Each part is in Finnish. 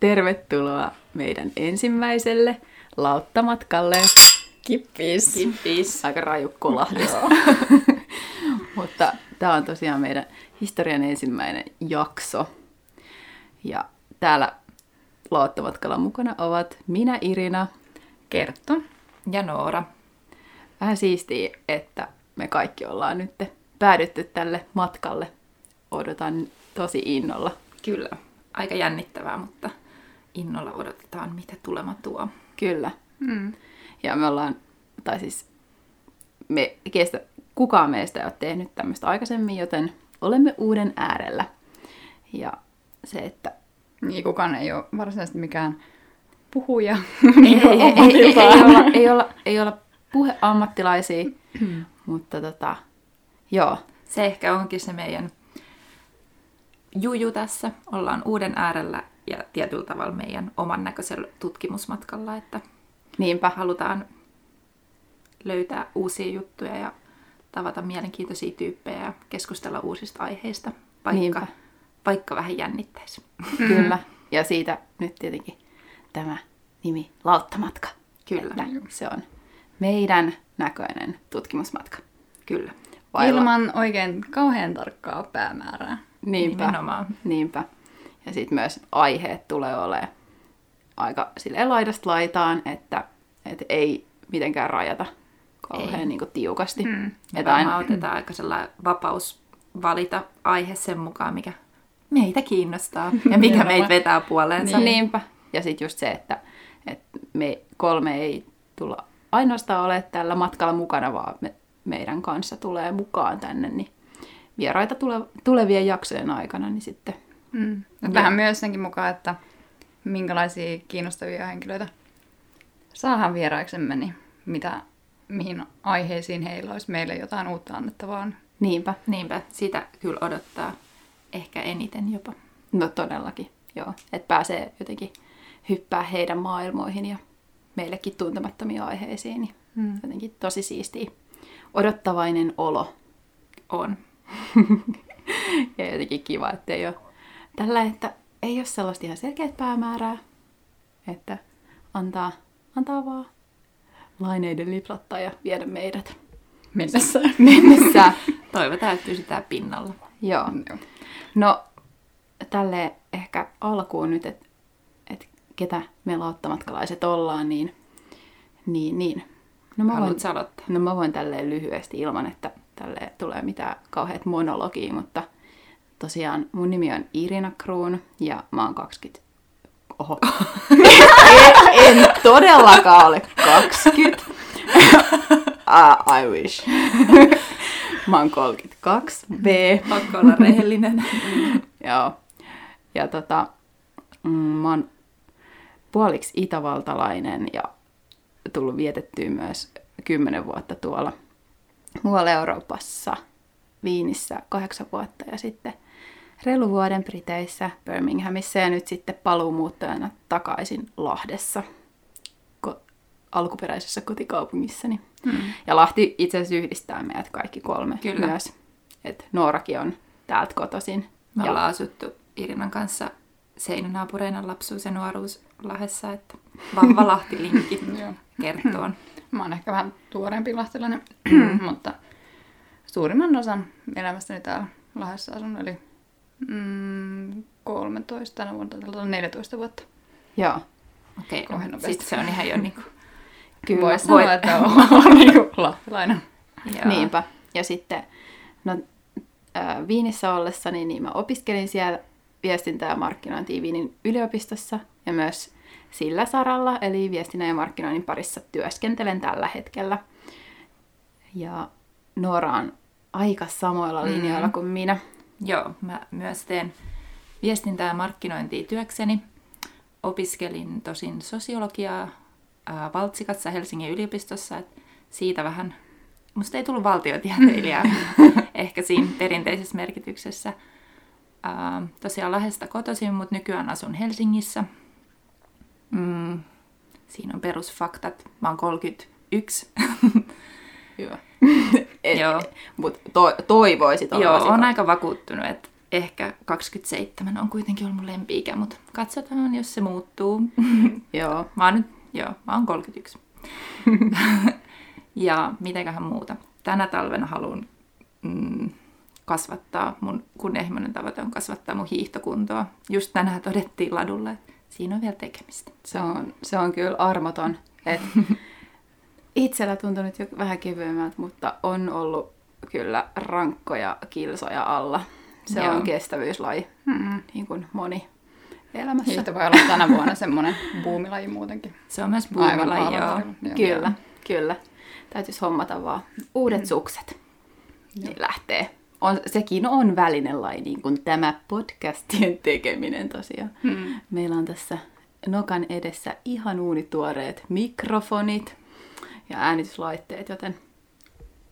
tervetuloa meidän ensimmäiselle lauttamatkalle. Kippis. Kippis. Aika raju kolahdus. Mutta tämä on tosiaan meidän historian ensimmäinen jakso. Ja täällä lauttamatkalla mukana ovat minä Irina, Kerttu ja Noora. Vähän siistiä, että me kaikki ollaan nyt päädytty tälle matkalle. Odotan tosi innolla. Kyllä, aika jännittävää, mutta innolla odotetaan, mitä tulema tuo. Kyllä. Mm. Ja me ollaan, tai siis me kestä, kukaan meistä ei ole tehnyt tämmöistä aikaisemmin, joten olemme uuden äärellä. Ja se, että... Niin, kukaan ei ole varsinaisesti mikään puhuja. ei, ei, ei, ei, ei, olla, ei, olla, ei olla puheammattilaisia, mutta tota, joo. Se ehkä onkin se meidän juju tässä. Ollaan uuden äärellä ja tietyllä tavalla meidän oman näköisellä tutkimusmatkalla, että Niinpä. halutaan löytää uusia juttuja ja tavata mielenkiintoisia tyyppejä ja keskustella uusista aiheista, vaikka, Niinpä. vaikka vähän jännittäisi. Kyllä. Ja siitä nyt tietenkin tämä nimi Lauttamatka. Kyllä. Että se on meidän näköinen tutkimusmatka. Kyllä. Vailla. Ilman oikein kauhean tarkkaa päämäärää. Niinpä. Nimenomaan. Niinpä. Ja sitten myös aiheet tulee olemaan aika silleen laidasta laitaan, että, että ei mitenkään rajata kauhean niin kuin, tiukasti. Hmm. Että aina otetaan aika sellainen vapaus valita aihe sen mukaan, mikä meitä kiinnostaa ja mikä meitä vetää puoleensa. Niin. Niinpä. Ja sitten just se, että, että me kolme ei tulla ainoastaan ole tällä matkalla mukana, vaan me, meidän kanssa tulee mukaan tänne, niin vieraita tule, tulevien jaksojen aikana, niin sitten... Mm. Vähän myös senkin mukaan, että minkälaisia kiinnostavia henkilöitä saahan vieraiksemme, niin mitä, mihin aiheisiin heillä olisi meille jotain uutta annettavaa. Niinpä. Niinpä, sitä kyllä odottaa ehkä eniten jopa. No todellakin, joo. Että pääsee jotenkin hyppää heidän maailmoihin ja meillekin tuntemattomia aiheisiin, niin hmm. jotenkin tosi siistiä. Odottavainen olo. On. ja jotenkin kiva, että ei ole tällä, että ei ole sellaista ihan selkeät päämäärää, että antaa, antaa vaan laineiden liplattaa ja viedä meidät mennessään. mennessään. Toivotaan, että pysytään pinnalla. Joo. No, tälle ehkä alkuun nyt, että et ketä me lauttamatkalaiset ollaan, niin, niin, niin. No mä, voin, aloittaa? no mä voin tälleen lyhyesti ilman, että tälle tulee mitään kauheat monologia, mutta tosiaan mun nimi on Irina Kruun ja mä oon 20. Oho. en, en todellakaan ole 20. uh, I wish. mä oon 32. B. Pakko olla rehellinen. Joo. Ja tota, mm, mä oon puoliksi itävaltalainen ja tullut vietettyä myös kymmenen vuotta tuolla muualla Euroopassa, Viinissä kahdeksan vuotta ja sitten reilu vuoden Briteissä, Birminghamissa ja nyt sitten paluumuuttajana takaisin Lahdessa, ko- alkuperäisessä kotikaupungissani. Hmm. Ja Lahti itse asiassa yhdistää meidät kaikki kolme Kyllä. myös. Et Noorakin on täältä kotoisin. Me ja... ollaan asuttu Irinan kanssa seinänaapureina lapsuus ja nuoruus Lahdessa, että vahva Lahti-linkki kertoon. Mä oon ehkä vähän tuoreempi lahtilainen, mutta suurimman osan elämästäni täällä Lahdessa asun, eli mm, 13 tänä vuonna, 14 vuotta. Joo. Okei, okay, no, sitten se on ihan jo niinku... Kyllä, Voisi sanoa, että on niinku lahtilainen. Niinpä. Ja sitten, no, äh, Viinissä ollessani, niin mä opiskelin siellä viestintää ja markkinointia Viinin yliopistossa ja myös sillä saralla, eli viestinnän ja markkinoinnin parissa työskentelen tällä hetkellä. Ja Noora on aika samoilla mm. linjoilla mm. kuin minä. Joo, mä myös teen viestintää ja markkinointia työkseni. Opiskelin tosin sosiologiaa ää, Valtsikassa Helsingin yliopistossa, että siitä vähän, musta ei tullut valtiotieteilijää ehkä siinä perinteisessä merkityksessä. Ää, tosiaan Lahdesta kotoisin, mutta nykyään asun Helsingissä. Mm, siinä on perusfaktat. Mä oon 31. Joo. Et, Joo. Mutta to, toivoisit Joo, on aika vakuuttunut, että ehkä 27 on kuitenkin ollut mun lempi-ikä, mutta katsotaan, jos se muuttuu. Joo. Mä oon nyt, joo, mä oon 31. ja mitäköhän muuta. Tänä talvena haluan mm, kasvattaa, mun kunnianhimoinen tavoite on kasvattaa mun hiihtokuntoa. Just tänään todettiin ladulle, että siinä on vielä tekemistä. Se on, se on kyllä armoton. Et itsellä tuntuu nyt jo vähän kevyemmältä, mutta on ollut kyllä rankkoja kilsoja alla. Se Joo. on kestävyyslaji, Mm-mm. niin kuin moni elämässä. Hiihto voi olla tänä vuonna semmoinen buumilaji muutenkin. Se on myös Aivan buumilaji, joo. maailmanmarkkinoilla. Joo. Kyllä, kyllä. Täytyisi hommata vaan uudet sukset. Niin lähtee. On, sekin on välinelaji, niin kuin tämä podcastien tekeminen tosiaan. Mm. Meillä on tässä nokan edessä ihan uunituoreet mikrofonit ja äänityslaitteet, joten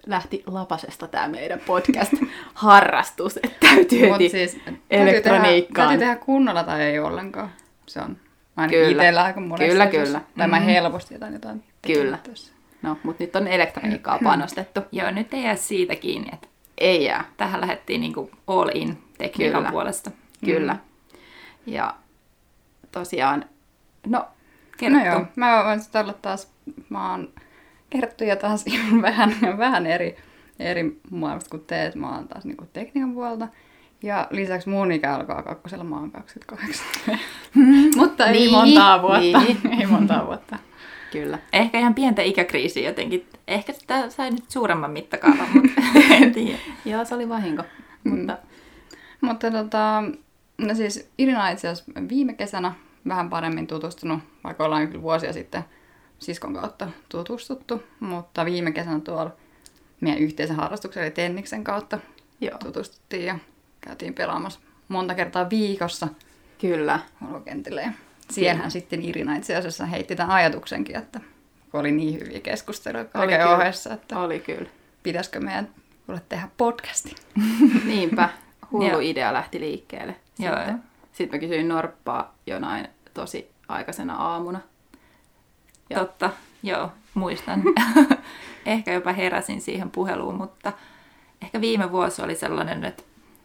lähti lapasesta tämä meidän podcast-harrastus, että täytyy Mut heti siis täytyy elektroniikkaan. Tehdä, täytyy tehdä kunnolla tai ei ollenkaan. Se on ainakin Kyllä. itsellä aika monesti. Kyllä, kyllä. Tai mä Mhm. helposti jotain jotain Kyllä. No, mutta nyt on elektroniikkaa panostettu. Joo, nyt ei jää siitä kiinni, että Ei jää, tähän lähdettiin niinku all in tekniikan Kyllä. puolesta. kyllä. Ja tosiaan, no, Kerttu. No joo, mä voin sitten olla taas, mä oon kerttuja taas ihan vähän, vähän eri, eri maailmasta kuin te, että mä oon taas niinku tekniikan puolelta. Ja lisäksi mun ikä alkaa kakkosella, mä oon 28. Mutta ei Niin, montaa vuotta. niin. ei montaa vuotta. kyllä. Ehkä ihan pientä ikäkriisiä jotenkin. Ehkä tämä sai nyt suuremman mittakaavan, mutta en tiedä. Joo, se oli vahinko. Mm. Mutta Mutta tota, no siis Irina itse asiassa viime kesänä vähän paremmin tutustunut, vaikka ollaan kyllä vuosia sitten siskon kautta tutustuttu, mutta viime kesänä tuolla meidän yhteisen harrastuksen eli Tenniksen kautta joo, tutustuttiin ja käytiin pelaamassa monta kertaa viikossa kyllä. ulkokentille. Siellähän sitten Irina itse asiassa heitti tämän ajatuksenkin, että kun oli niin hyviä keskusteluja kaiken ohessa, että Oli kyllä. pitäisikö meidän kuule tehdä podcasti. Niinpä, hullu idea lähti liikkeelle. Sitten, joo. sitten mä kysyin Norppaa jonain tosi aikaisena aamuna. Ja- Totta, joo, muistan. ehkä jopa heräsin siihen puheluun, mutta ehkä viime vuosi oli sellainen, että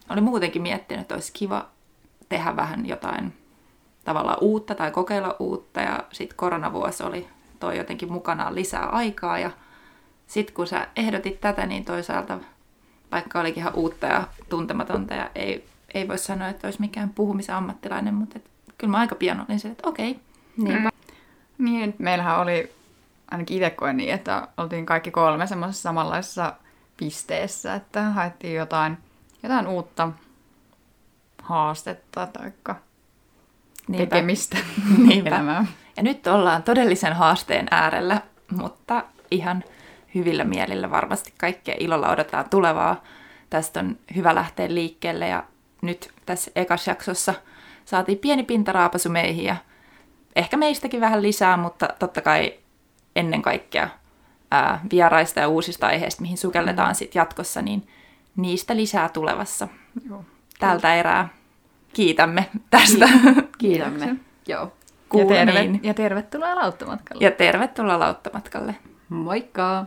oli muutenkin miettinyt, että olisi kiva tehdä vähän jotain tavallaan uutta tai kokeilla uutta. Ja sitten koronavuosi oli toi jotenkin mukanaan lisää aikaa. Ja sitten kun sä ehdotit tätä, niin toisaalta vaikka olikin ihan uutta ja tuntematonta ja ei, ei voi sanoa, että olisi mikään puhumisen ammattilainen, mutta et, kyllä mä aika pian olin se, että okei, Niinpä. Niin, meillähän oli, ainakin itse koen niin, että oltiin kaikki kolme semmoisessa samanlaisessa pisteessä, että haettiin jotain, jotain uutta haastetta tai Niinpä. tekemistä Niinpä. elämään. Ja nyt ollaan todellisen haasteen äärellä, mutta ihan hyvillä mielillä varmasti kaikkea ilolla odotetaan tulevaa. Tästä on hyvä lähteä liikkeelle ja nyt tässä ekas jaksossa saatiin pieni pintaraapasu meihin ja ehkä meistäkin vähän lisää, mutta totta kai ennen kaikkea ää, vieraista ja uusista aiheista, mihin sukelletaan sitten jatkossa, niin niistä lisää tulevassa. Joo. Tältä erää kiitämme tästä. Kiitämme. Joo. Ja, Kuulemiin. terve, ja tervetuloa lauttamatkalle. Ja tervetuloa lauttamatkalle. Moikka!